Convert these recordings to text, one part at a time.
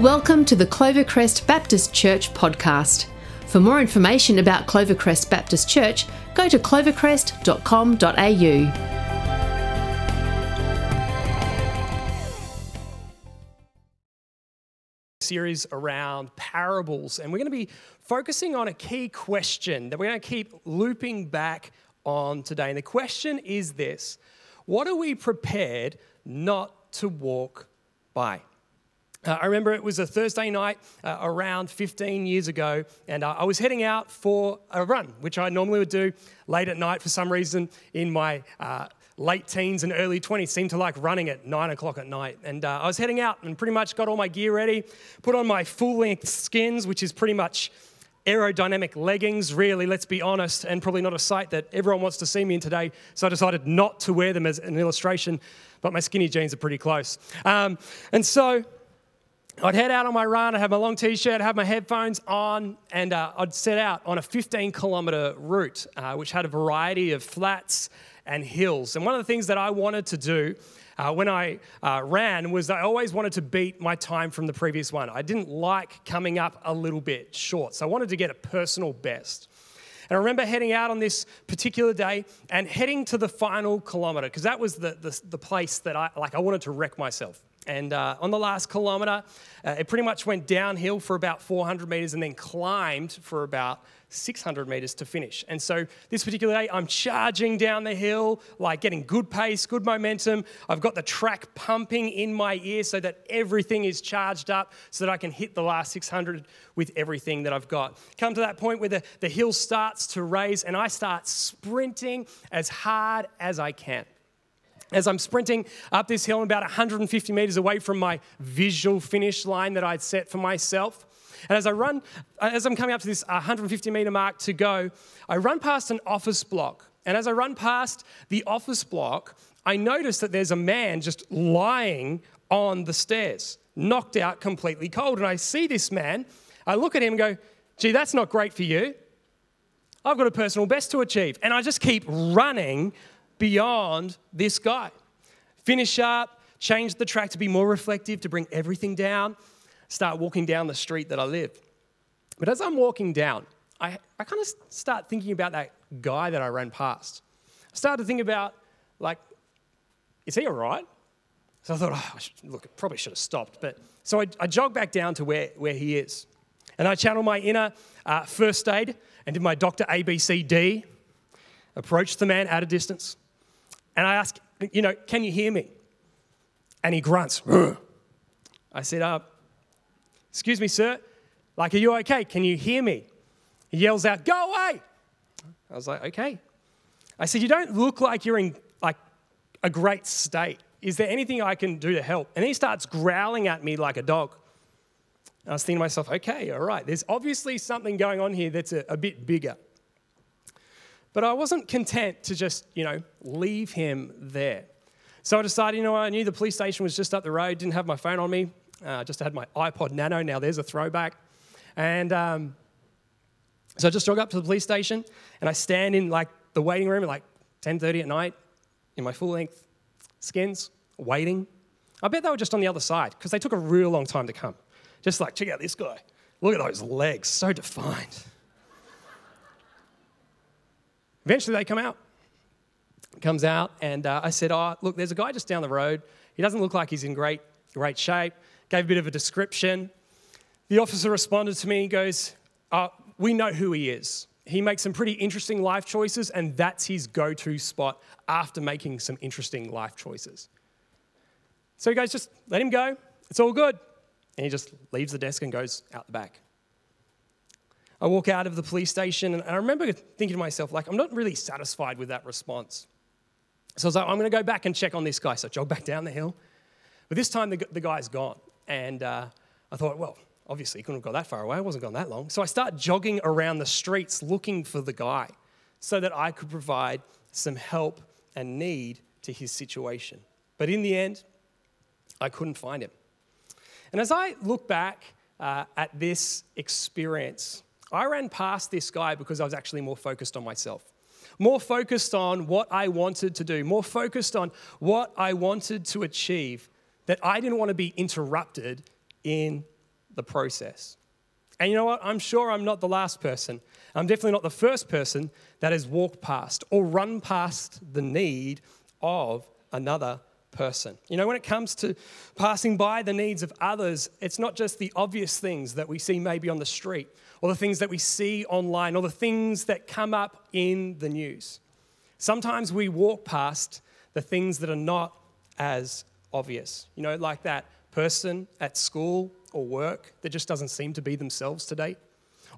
Welcome to the Clovercrest Baptist Church podcast. For more information about Clovercrest Baptist Church, go to clovercrest.com.au. series around parables, and we're going to be focusing on a key question that we're going to keep looping back on today. And the question is this What are we prepared not to walk by? Uh, I remember it was a Thursday night uh, around 15 years ago, and uh, I was heading out for a run, which I normally would do late at night for some reason in my uh, late teens and early 20s. Seemed to like running at 9 o'clock at night. And uh, I was heading out and pretty much got all my gear ready, put on my full length skins, which is pretty much aerodynamic leggings, really, let's be honest, and probably not a sight that everyone wants to see me in today. So I decided not to wear them as an illustration, but my skinny jeans are pretty close. Um, and so I'd head out on my run, I'd have my long t shirt, have my headphones on, and uh, I'd set out on a 15 kilometer route, uh, which had a variety of flats and hills. And one of the things that I wanted to do uh, when I uh, ran was I always wanted to beat my time from the previous one. I didn't like coming up a little bit short, so I wanted to get a personal best. And I remember heading out on this particular day and heading to the final kilometer because that was the, the, the place that I like. I wanted to wreck myself. And uh, on the last kilometer, uh, it pretty much went downhill for about 400 meters and then climbed for about 600 meters to finish. And so this particular day, I'm charging down the hill, like getting good pace, good momentum. I've got the track pumping in my ear so that everything is charged up so that I can hit the last 600 with everything that I've got. Come to that point where the, the hill starts to raise and I start sprinting as hard as I can as I'm sprinting up this hill, about 150 meters away from my visual finish line that I'd set for myself. And as I run, uh, as I'm coming up to this 150 meter mark to go, I run past an office block. And as I run past the office block, I notice that there's a man just lying on the stairs, knocked out, completely cold. And I see this man, I look at him and go, gee, that's not great for you. I've got a personal best to achieve. And I just keep running beyond this guy. Finish up, change the track to be more reflective, to bring everything down, start walking down the street that I live. But as I'm walking down, I, I kind of start thinking about that guy that I ran past. I started to think about, like, is he all right? So I thought, oh, I should, look, probably should have stopped. But so I, I jog back down to where, where he is. And I channel my inner uh, first aid and did my Dr. ABCD, approached the man at a distance, and I ask, you know, can you hear me? And he grunts. I said, uh, excuse me, sir. Like, are you okay? Can you hear me? He yells out, go away. I was like, okay. I said, you don't look like you're in like a great state. Is there anything I can do to help? And he starts growling at me like a dog. And I was thinking to myself, okay, all right, there's obviously something going on here that's a, a bit bigger. But I wasn't content to just, you know, leave him there. So I decided, you know, I knew the police station was just up the road, didn't have my phone on me, uh, just had my iPod Nano. Now there's a throwback. And um, so I just jog up to the police station and I stand in like the waiting room at like 10.30 at night in my full length skins, waiting. I bet they were just on the other side because they took a real long time to come. Just like, check out this guy. Look at those legs, so defined. Eventually, they come out. Comes out, and uh, I said, "Oh, look, there's a guy just down the road. He doesn't look like he's in great, great shape." Gave a bit of a description. The officer responded to me and goes, uh, "We know who he is. He makes some pretty interesting life choices, and that's his go-to spot after making some interesting life choices." So he goes, "Just let him go. It's all good." And he just leaves the desk and goes out the back. I walk out of the police station, and I remember thinking to myself, like, I'm not really satisfied with that response. So I was like, I'm going to go back and check on this guy. So I jog back down the hill. But this time, the, the guy's gone. And uh, I thought, well, obviously, he couldn't have got that far away. I wasn't gone that long. So I start jogging around the streets looking for the guy so that I could provide some help and need to his situation. But in the end, I couldn't find him. And as I look back uh, at this experience, I ran past this guy because I was actually more focused on myself, more focused on what I wanted to do, more focused on what I wanted to achieve, that I didn't want to be interrupted in the process. And you know what? I'm sure I'm not the last person. I'm definitely not the first person that has walked past or run past the need of another person. You know, when it comes to passing by the needs of others, it's not just the obvious things that we see maybe on the street or the things that we see online or the things that come up in the news. Sometimes we walk past the things that are not as obvious. You know, like that person at school or work that just doesn't seem to be themselves today.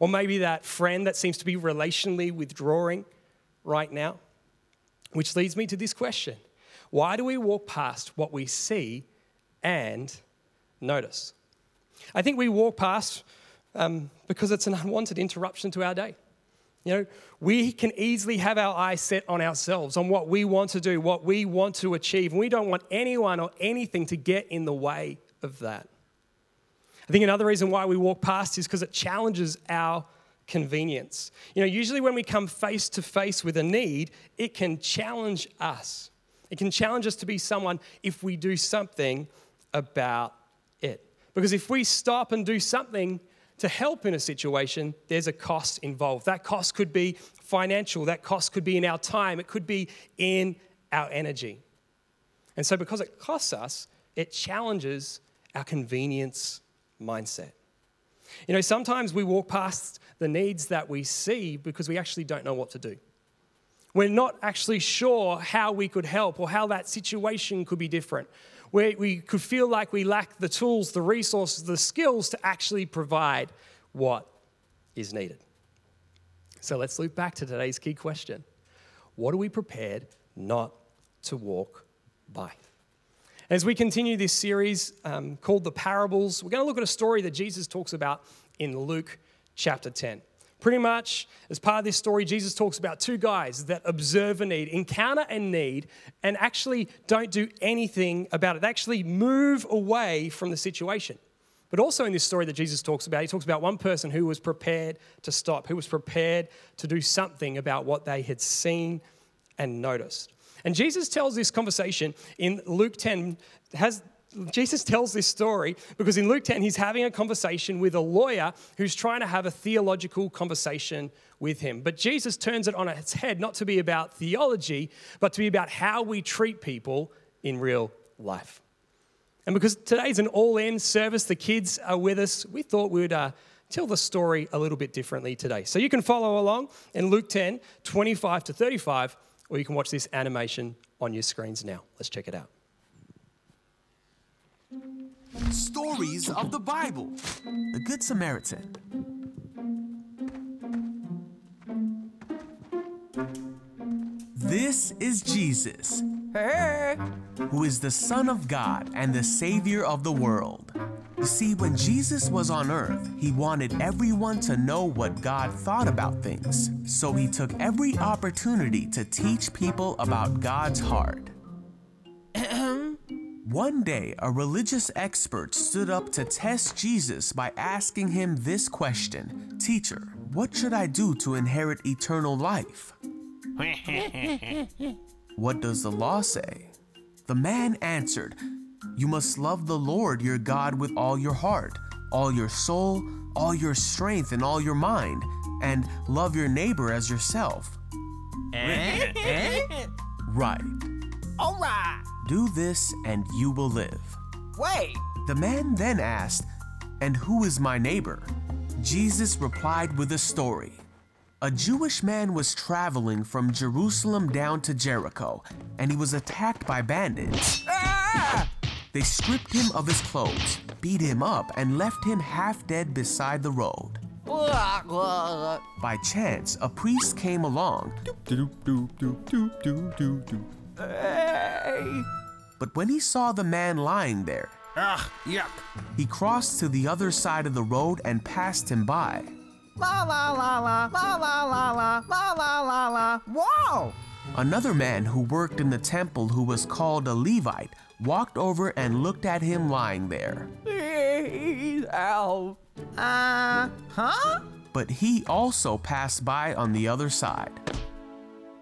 Or maybe that friend that seems to be relationally withdrawing right now. Which leads me to this question Why do we walk past what we see and notice? I think we walk past um, because it's an unwanted interruption to our day. You know, we can easily have our eyes set on ourselves, on what we want to do, what we want to achieve, and we don't want anyone or anything to get in the way of that. I think another reason why we walk past is because it challenges our convenience. You know, usually when we come face to face with a need, it can challenge us. It can challenge us to be someone if we do something about it. Because if we stop and do something to help in a situation, there's a cost involved. That cost could be financial, that cost could be in our time, it could be in our energy. And so, because it costs us, it challenges our convenience mindset. You know, sometimes we walk past the needs that we see because we actually don't know what to do. We're not actually sure how we could help or how that situation could be different. We, we could feel like we lack the tools, the resources, the skills to actually provide what is needed. So let's loop back to today's key question What are we prepared not to walk by? As we continue this series um, called The Parables, we're going to look at a story that Jesus talks about in Luke chapter 10. Pretty much, as part of this story, Jesus talks about two guys that observe a need, encounter a need, and actually don't do anything about it. They actually move away from the situation. But also in this story that Jesus talks about, he talks about one person who was prepared to stop, who was prepared to do something about what they had seen and noticed. And Jesus tells this conversation in Luke 10, has Jesus tells this story because in Luke 10, he's having a conversation with a lawyer who's trying to have a theological conversation with him. But Jesus turns it on its head, not to be about theology, but to be about how we treat people in real life. And because today's an all in service, the kids are with us, we thought we would uh, tell the story a little bit differently today. So you can follow along in Luke 10, 25 to 35 or you can watch this animation on your screens now. Let's check it out. Stories of the Bible The Good Samaritan. This is Jesus, who is the Son of God and the Savior of the world. You see, when Jesus was on earth, he wanted everyone to know what God thought about things. So he took every opportunity to teach people about God's heart. One day, a religious expert stood up to test Jesus by asking him this question Teacher, what should I do to inherit eternal life? what does the law say? The man answered, you must love the Lord your God with all your heart, all your soul, all your strength, and all your mind, and love your neighbor as yourself. Eh? right. All right. Do this and you will live. Wait. The man then asked, And who is my neighbor? Jesus replied with a story. A Jewish man was traveling from Jerusalem down to Jericho, and he was attacked by bandits. Ah! They stripped him of his clothes, beat him up, and left him half dead beside the road. By chance, a priest came along. Hey! But when he saw the man lying there, Ugh, yuck. He crossed to the other side of the road and passed him by. La la la la, la la la la, la la la la, whoa! Another man who worked in the temple who was called a Levite walked over and looked at him lying there. Please help. Uh, huh? But he also passed by on the other side.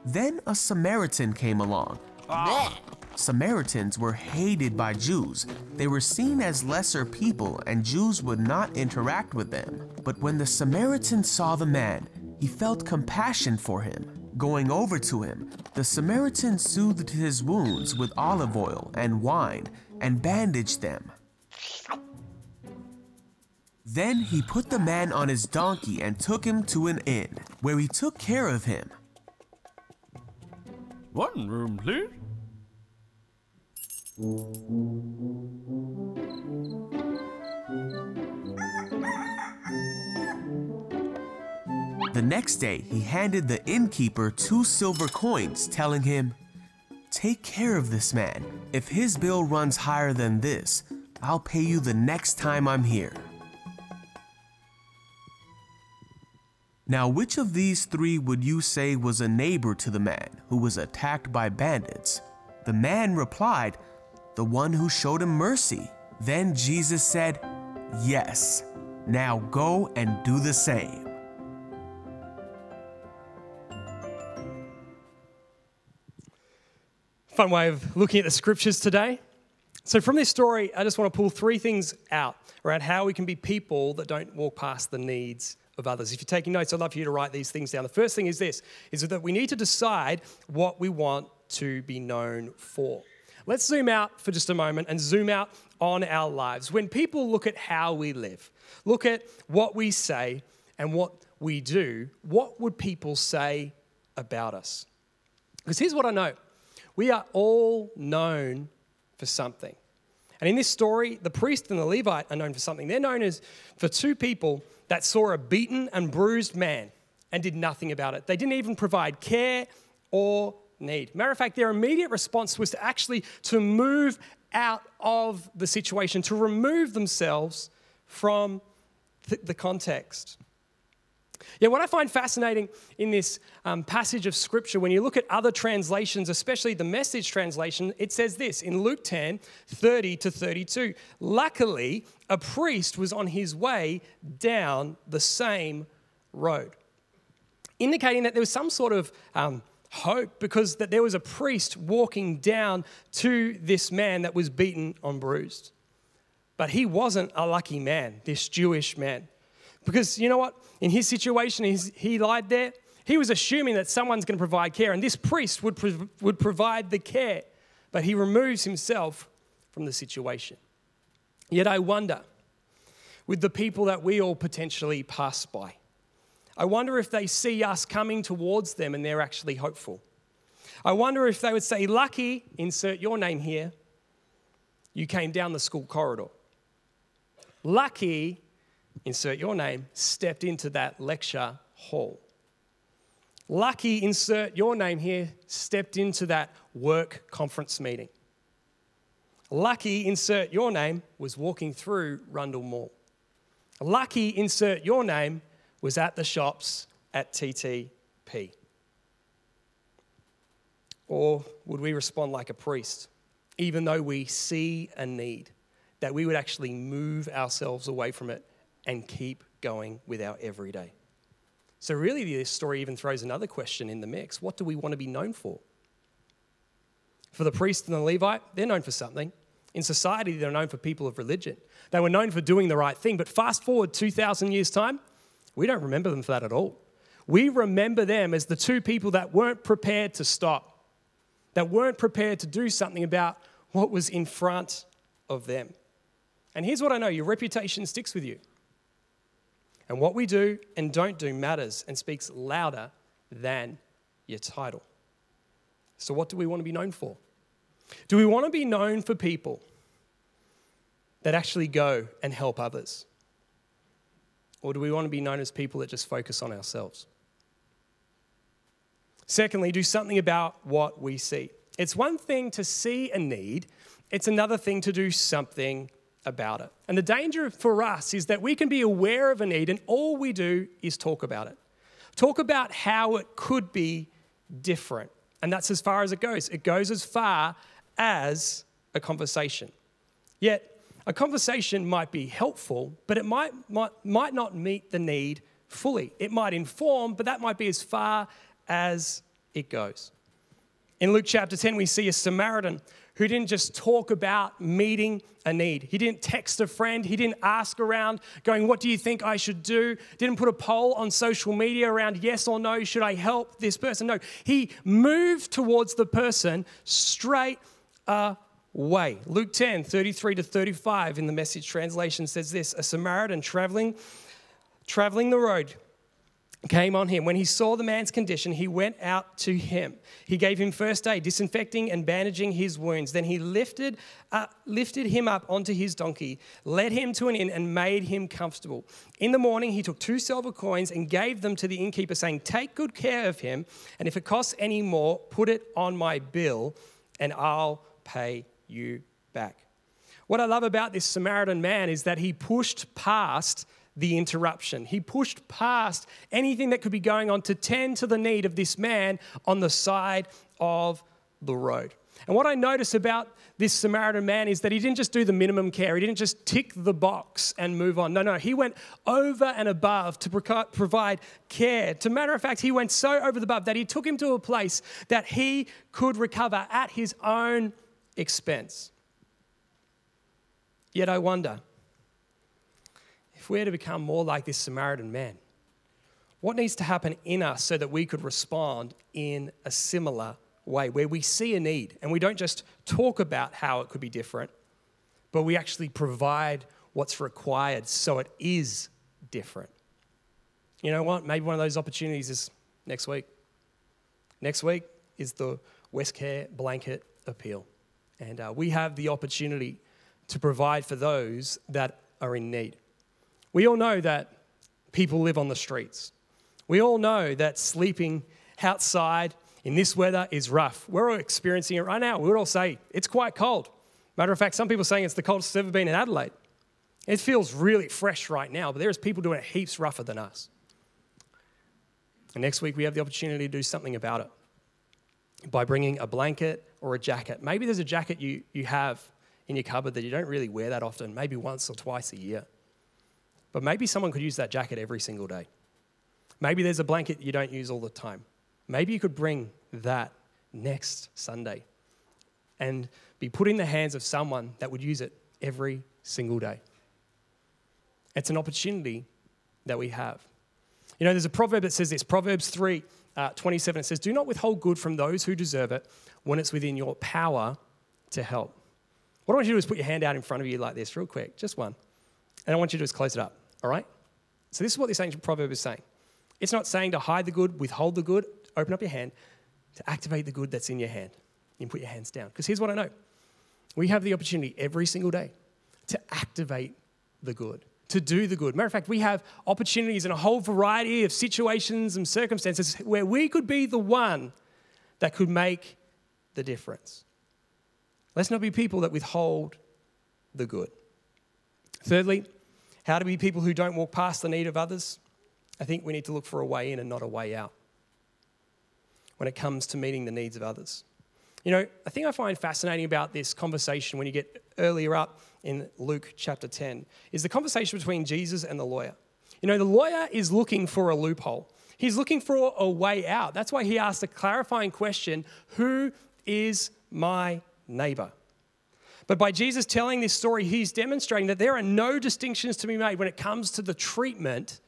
Then a Samaritan came along. Oh. Samaritans were hated by Jews. They were seen as lesser people, and Jews would not interact with them. But when the Samaritan saw the man, he felt compassion for him. Going over to him, the Samaritan soothed his wounds with olive oil and wine and bandaged them. Then he put the man on his donkey and took him to an inn, where he took care of him. One room, please. The next day, he handed the innkeeper two silver coins, telling him, Take care of this man. If his bill runs higher than this, I'll pay you the next time I'm here. Now, which of these three would you say was a neighbor to the man who was attacked by bandits? The man replied, The one who showed him mercy. Then Jesus said, Yes. Now go and do the same. Fun way of looking at the scriptures today. So, from this story, I just want to pull three things out around how we can be people that don't walk past the needs of others. If you're taking notes, I'd love for you to write these things down. The first thing is this is that we need to decide what we want to be known for. Let's zoom out for just a moment and zoom out on our lives. When people look at how we live, look at what we say and what we do, what would people say about us? Because here's what I know we are all known for something. And in this story, the priest and the Levite are known for something. They're known as for two people that saw a beaten and bruised man and did nothing about it. They didn't even provide care or need. Matter of fact, their immediate response was to actually to move out of the situation, to remove themselves from the context. Yeah, what I find fascinating in this um, passage of scripture, when you look at other translations, especially the message translation, it says this in Luke 10 30 to 32. Luckily, a priest was on his way down the same road, indicating that there was some sort of um, hope because that there was a priest walking down to this man that was beaten and bruised. But he wasn't a lucky man, this Jewish man. Because you know what? In his situation, he lied there. He was assuming that someone's going to provide care, and this priest would, pro- would provide the care, but he removes himself from the situation. Yet I wonder, with the people that we all potentially pass by, I wonder if they see us coming towards them and they're actually hopeful. I wonder if they would say, Lucky, insert your name here, you came down the school corridor. Lucky, insert your name, stepped into that lecture hall. Lucky, insert your name here, stepped into that work conference meeting. Lucky, insert your name, was walking through Rundle Mall. Lucky, insert your name, was at the shops at TTP. Or would we respond like a priest, even though we see a need, that we would actually move ourselves away from it and keep going with our everyday. So, really, this story even throws another question in the mix what do we want to be known for? For the priest and the Levite, they're known for something. In society, they're known for people of religion. They were known for doing the right thing. But fast forward 2,000 years' time, we don't remember them for that at all. We remember them as the two people that weren't prepared to stop, that weren't prepared to do something about what was in front of them. And here's what I know your reputation sticks with you. And what we do and don't do matters and speaks louder than your title. So, what do we want to be known for? Do we want to be known for people that actually go and help others? Or do we want to be known as people that just focus on ourselves? Secondly, do something about what we see. It's one thing to see a need, it's another thing to do something about it. And the danger for us is that we can be aware of a need and all we do is talk about it. Talk about how it could be different. And that's as far as it goes. It goes as far as a conversation. Yet, a conversation might be helpful, but it might, might, might not meet the need fully. It might inform, but that might be as far as it goes. In Luke chapter 10, we see a Samaritan who didn't just talk about meeting a need. He didn't text a friend. He didn't ask around, going, What do you think I should do? Didn't put a poll on social media around yes or no, should I help this person? No, he moved towards the person straight away. Luke 10, 33 to 35 in the message translation says this A Samaritan traveling, traveling the road came on him. When he saw the man's condition, he went out to him. He gave him first aid, disinfecting and bandaging his wounds. Then he lifted, uh, lifted him up onto his donkey, led him to an inn, and made him comfortable. In the morning, he took two silver coins and gave them to the innkeeper, saying, Take good care of him, and if it costs any more, put it on my bill, and I'll pay you back. What I love about this Samaritan man is that he pushed past the interruption. He pushed past anything that could be going on to tend to the need of this man on the side of the road. And what I notice about this Samaritan man is that he didn't just do the minimum care, he didn't just tick the box and move on. No, no, he went over and above to provide care. To matter of fact, he went so over the above that he took him to a place that he could recover at his own expense. Yet I wonder if we're to become more like this Samaritan man, what needs to happen in us so that we could respond in a similar way, where we see a need and we don't just talk about how it could be different, but we actually provide what's required so it is different? You know what? Maybe one of those opportunities is next week. Next week is the Westcare blanket appeal. And uh, we have the opportunity to provide for those that are in need. We all know that people live on the streets. We all know that sleeping outside in this weather is rough. We're all experiencing it right now. We would all say it's quite cold. Matter of fact, some people are saying it's the coldest it's ever been in Adelaide. It feels really fresh right now, but there's people doing it heaps rougher than us. And next week, we have the opportunity to do something about it by bringing a blanket or a jacket. Maybe there's a jacket you, you have in your cupboard that you don't really wear that often, maybe once or twice a year. But maybe someone could use that jacket every single day. Maybe there's a blanket you don't use all the time. Maybe you could bring that next Sunday and be put in the hands of someone that would use it every single day. It's an opportunity that we have. You know, there's a proverb that says this Proverbs 3 uh, 27. It says, Do not withhold good from those who deserve it when it's within your power to help. What I want you to do is put your hand out in front of you like this, real quick, just one. And I want you to just close it up, all right? So, this is what this ancient proverb is saying. It's not saying to hide the good, withhold the good, open up your hand, to activate the good that's in your hand. You put your hands down. Because here's what I know we have the opportunity every single day to activate the good, to do the good. Matter of fact, we have opportunities in a whole variety of situations and circumstances where we could be the one that could make the difference. Let's not be people that withhold the good. Thirdly, how to be people who don't walk past the need of others. I think we need to look for a way in and not a way out when it comes to meeting the needs of others. You know, I think I find fascinating about this conversation when you get earlier up in Luke chapter 10 is the conversation between Jesus and the lawyer. You know, the lawyer is looking for a loophole. He's looking for a way out. That's why he asked a clarifying question Who is my neighbor? But by Jesus telling this story, he's demonstrating that there are no distinctions to be made when it comes to the treatment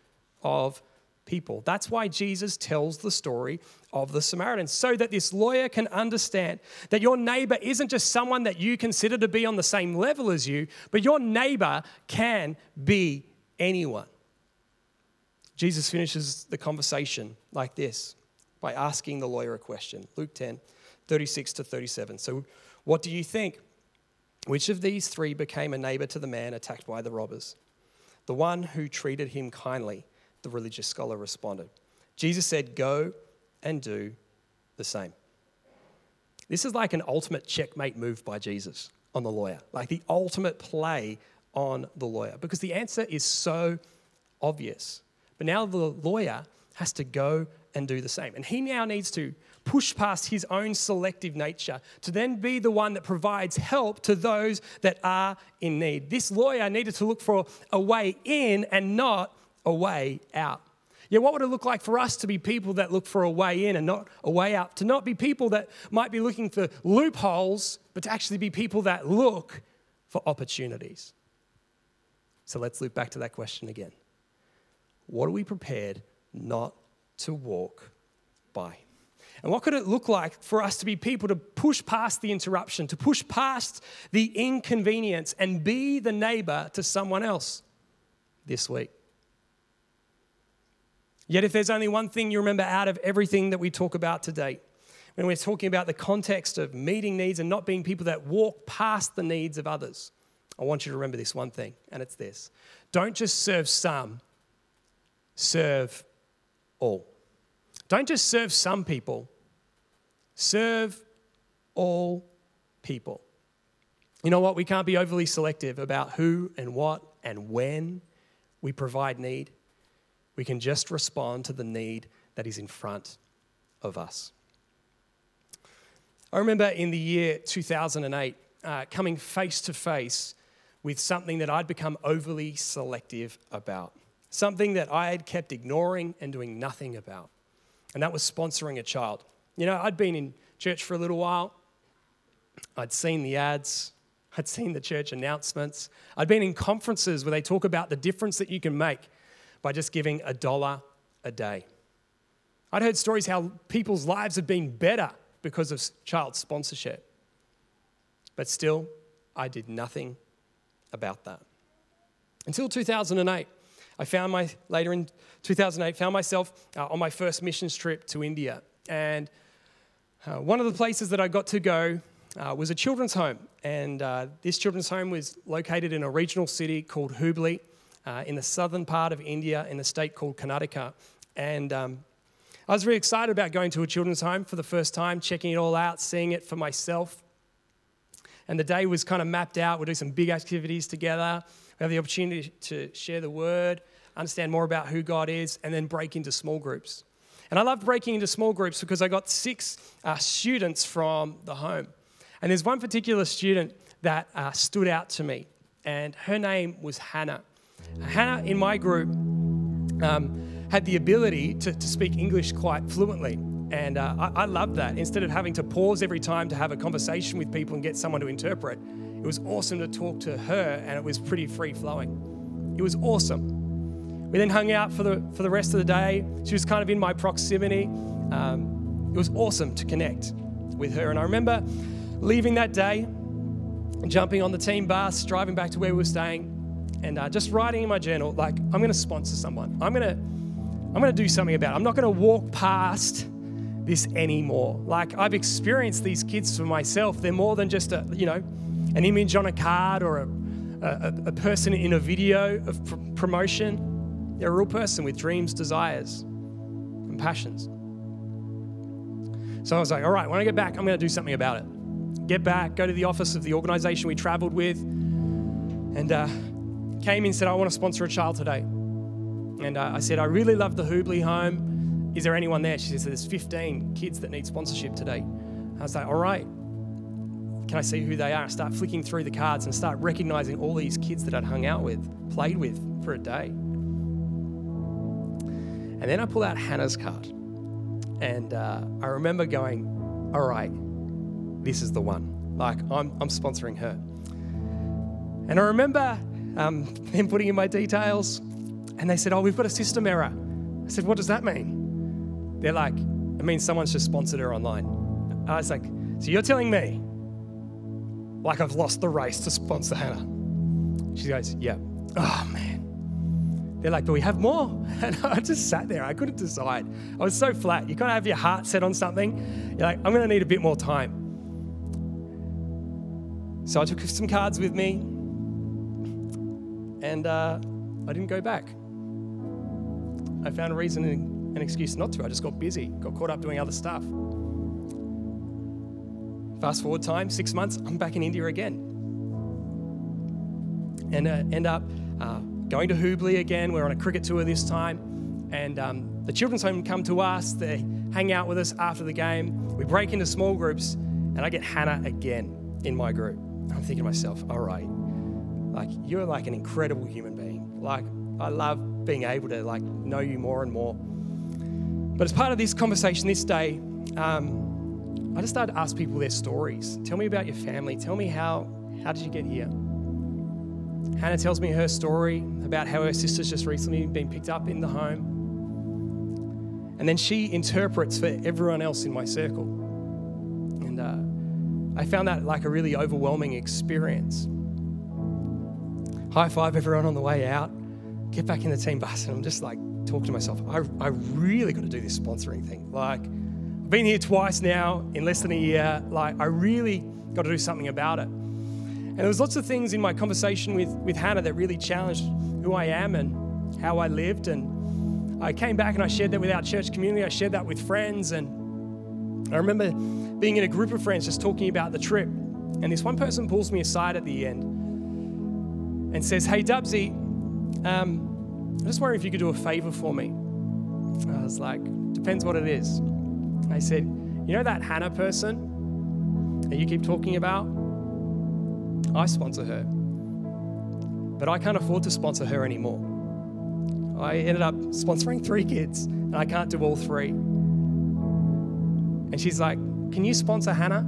of people. That's why Jesus tells the story of the Samaritan, so that this lawyer can understand that your neighbor isn't just someone that you consider to be on the same level as you, but your neighbor can be anyone. Jesus finishes the conversation like this by asking the lawyer a question. Luke 10, 36 to 37. So, what do you think? Which of these three became a neighbor to the man attacked by the robbers? The one who treated him kindly, the religious scholar responded. Jesus said, Go and do the same. This is like an ultimate checkmate move by Jesus on the lawyer, like the ultimate play on the lawyer, because the answer is so obvious. But now the lawyer has to go and do the same. And he now needs to push past his own selective nature to then be the one that provides help to those that are in need. This lawyer needed to look for a way in and not a way out. Yeah, what would it look like for us to be people that look for a way in and not a way out? To not be people that might be looking for loopholes, but to actually be people that look for opportunities. So let's loop back to that question again. What are we prepared not to walk by? And what could it look like for us to be people to push past the interruption, to push past the inconvenience, and be the neighbor to someone else this week? Yet, if there's only one thing you remember out of everything that we talk about today, when we're talking about the context of meeting needs and not being people that walk past the needs of others, I want you to remember this one thing, and it's this don't just serve some, serve all. Don't just serve some people, serve all people. You know what? We can't be overly selective about who and what and when we provide need. We can just respond to the need that is in front of us. I remember in the year 2008 uh, coming face to face with something that I'd become overly selective about, something that I had kept ignoring and doing nothing about, and that was sponsoring a child. You know, I'd been in church for a little while, I'd seen the ads, I'd seen the church announcements, I'd been in conferences where they talk about the difference that you can make by just giving a dollar a day. I'd heard stories how people's lives had been better because of child sponsorship. But still, I did nothing about that. Until 2008, I found my, later in 2008, found myself uh, on my first missions trip to India. And uh, one of the places that I got to go uh, was a children's home. And uh, this children's home was located in a regional city called Hubli uh, in the southern part of India in a state called Karnataka. And um, I was really excited about going to a children's home for the first time, checking it all out, seeing it for myself. And the day was kind of mapped out. We'll do some big activities together. We have the opportunity to share the word, understand more about who God is, and then break into small groups. And I loved breaking into small groups because I got six uh, students from the home. And there's one particular student that uh, stood out to me, and her name was Hannah. Hannah in my group um, had the ability to, to, speak English quite fluently. And uh, I, I loved that. Instead of having to pause every time to have a conversation with people and get someone to interpret, it was awesome to talk to her and it was pretty free flowing. It was awesome. We then hung out for the, for the rest of the day. She was kind of in my proximity. Um, it was awesome to connect with her. And I remember leaving that day, jumping on the team bus, driving back to where we were staying, and uh, just writing in my journal, like, I'm going to sponsor someone. I'm going to, I'm going to do something about it. I'm not going to walk past this anymore. Like, I've experienced these kids for myself. They're more than just a, you know, an image on a card or a, a, a person in a video of pr- promotion. They're a real person with dreams, desires, and passions. So I was like, all right, when I get back, I'm going to do something about it. Get back, go to the office of the organization we traveled with, and uh, came in and said, I want to sponsor a child today. And uh, I said, I really love the Hubli home. Is there anyone there? She said, There's 15 kids that need sponsorship today. I was like, All right. Can I see who they are? Start flicking through the cards and start recognizing all these kids that I'd hung out with, played with for a day. And then I pull out Hannah's card. And uh, I remember going, All right, this is the one. Like, I'm, I'm sponsoring her. And I remember um, them putting in my details, and they said, Oh, we've got a system error. I said, What does that mean? They're like, It means someone's just sponsored her online. I was like, So you're telling me, like I've lost the race to sponsor Hannah? She goes, Yeah. Oh, man. They're like, Do we have more. And I just sat there. I couldn't decide. I was so flat. You kind of have your heart set on something. You're like, I'm going to need a bit more time. So I took some cards with me, and uh, I didn't go back. I found a reason and an excuse not to. I just got busy, got caught up doing other stuff. Fast forward time, six months, I'm back in India again. And uh, end up uh, going to Hubli again. We're on a cricket tour this time. And um, the children's home come to us. They hang out with us after the game. We break into small groups. And I get Hannah again in my group. I'm thinking to myself, all right, like, you're like an incredible human being. Like, I love being able to like know you more and more. But as part of this conversation this day, um, I just started to ask people their stories. Tell me about your family. Tell me how how did you get here? Hannah tells me her story about how her sister's just recently been picked up in the home. And then she interprets for everyone else in my circle. And uh, I found that like a really overwhelming experience. High five everyone on the way out, get back in the team bus, and I'm just like talking to myself, I, I really got to do this sponsoring thing. Like, been here twice now in less than a year. Like, I really got to do something about it. And there was lots of things in my conversation with, with Hannah that really challenged who I am and how I lived. And I came back and I shared that with our church community. I shared that with friends. And I remember being in a group of friends just talking about the trip. And this one person pulls me aside at the end and says, Hey, Dubsy, um, I'm just wondering if you could do a favor for me. I was like, Depends what it is. I said, You know that Hannah person that you keep talking about? I sponsor her. But I can't afford to sponsor her anymore. I ended up sponsoring three kids, and I can't do all three. And she's like, Can you sponsor Hannah?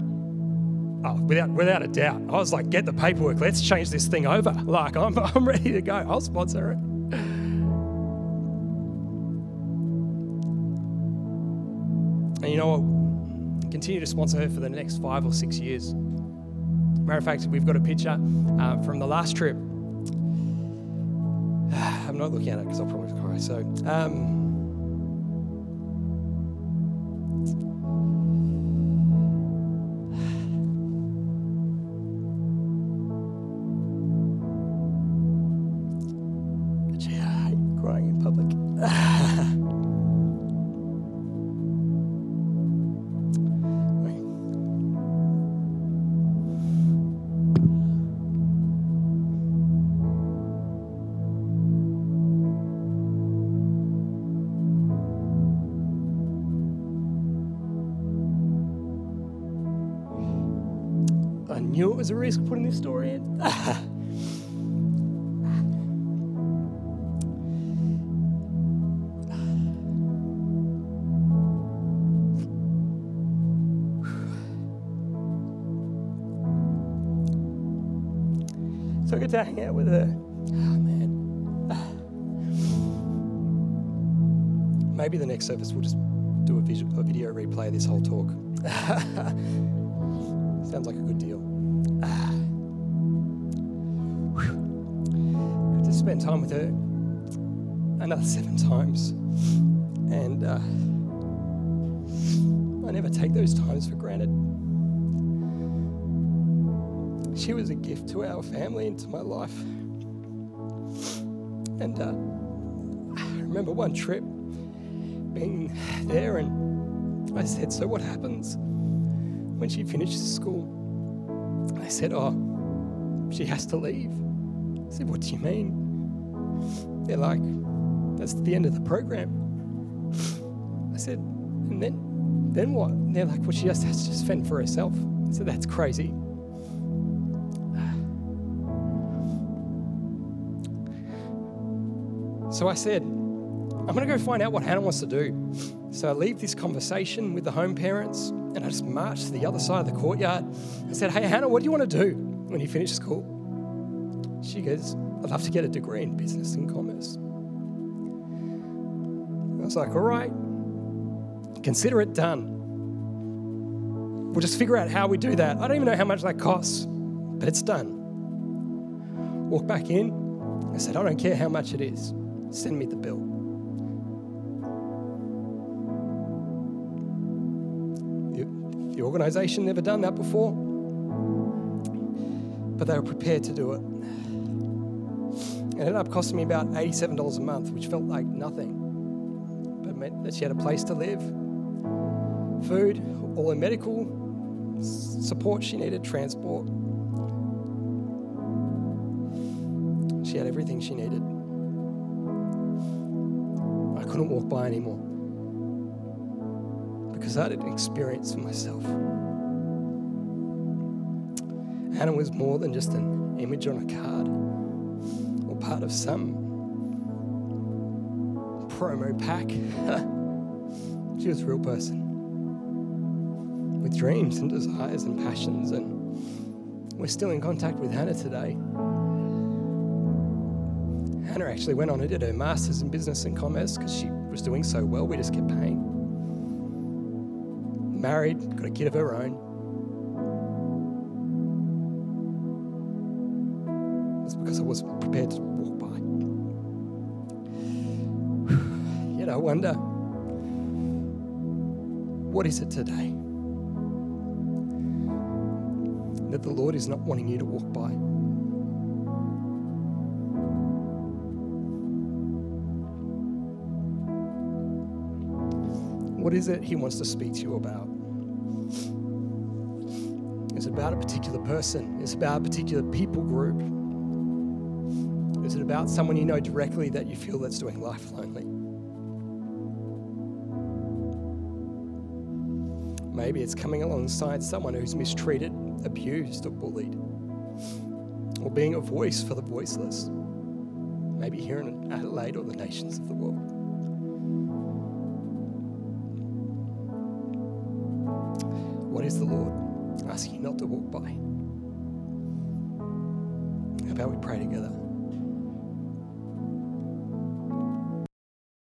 Oh, without, without a doubt. I was like, Get the paperwork. Let's change this thing over. Like, I'm, I'm ready to go. I'll sponsor it. You know what? Continue to sponsor her for the next five or six years. Matter of fact, we've got a picture uh, from the last trip. I'm not looking at it because I'll probably cry. So, um, so I get to hang out with her. Oh, man. Maybe the next service we'll just do a, visual, a video replay of this whole talk. Sounds like a good deal. Ah. Got to spend time with her another seven times. And uh, I never take those times for granted. She was a gift to our family and to my life. And uh, I remember one trip being there, and I said, So what happens when she finishes school? I said, Oh, she has to leave. I said, What do you mean? They're like, That's the end of the program. I said, And then, then what? And they're like, Well, she just has to fend for herself. I said, That's crazy. So I said, I'm going to go find out what Hannah wants to do. So I leave this conversation with the home parents and I just march to the other side of the courtyard. I said, Hey, Hannah, what do you want to do when you finish school? She goes, I'd love to get a degree in business and commerce. I was like, All right, consider it done. We'll just figure out how we do that. I don't even know how much that costs, but it's done. Walk back in. I said, I don't care how much it is. Send me the bill. The, organization never done that before, but they were prepared to do it. It ended up costing me about $87 a month, which felt like nothing, but meant that she had a place to live, food, all her medical support she needed, transport. She had everything she needed. Couldn't walk by anymore because I had an experience for myself. Hannah was more than just an image on a card or part of some promo pack. she was a real person with dreams and desires and passions. And we're still in contact with Hannah today. Hannah actually went on and did her master's in business and commerce because she was doing so well. We just kept paying. Married, got a kid of her own. It's because I wasn't prepared to walk by. Yet I wonder what is it today that the Lord is not wanting you to walk by? What is it He wants to speak to you about? Is it about a particular person? Is it about a particular people group? Is it about someone you know directly that you feel that's doing life lonely? Maybe it's coming alongside someone who's mistreated, abused, or bullied, or being a voice for the voiceless. Maybe here in Adelaide or the nations of the world. Is the Lord asking you not to walk by? How about we pray together?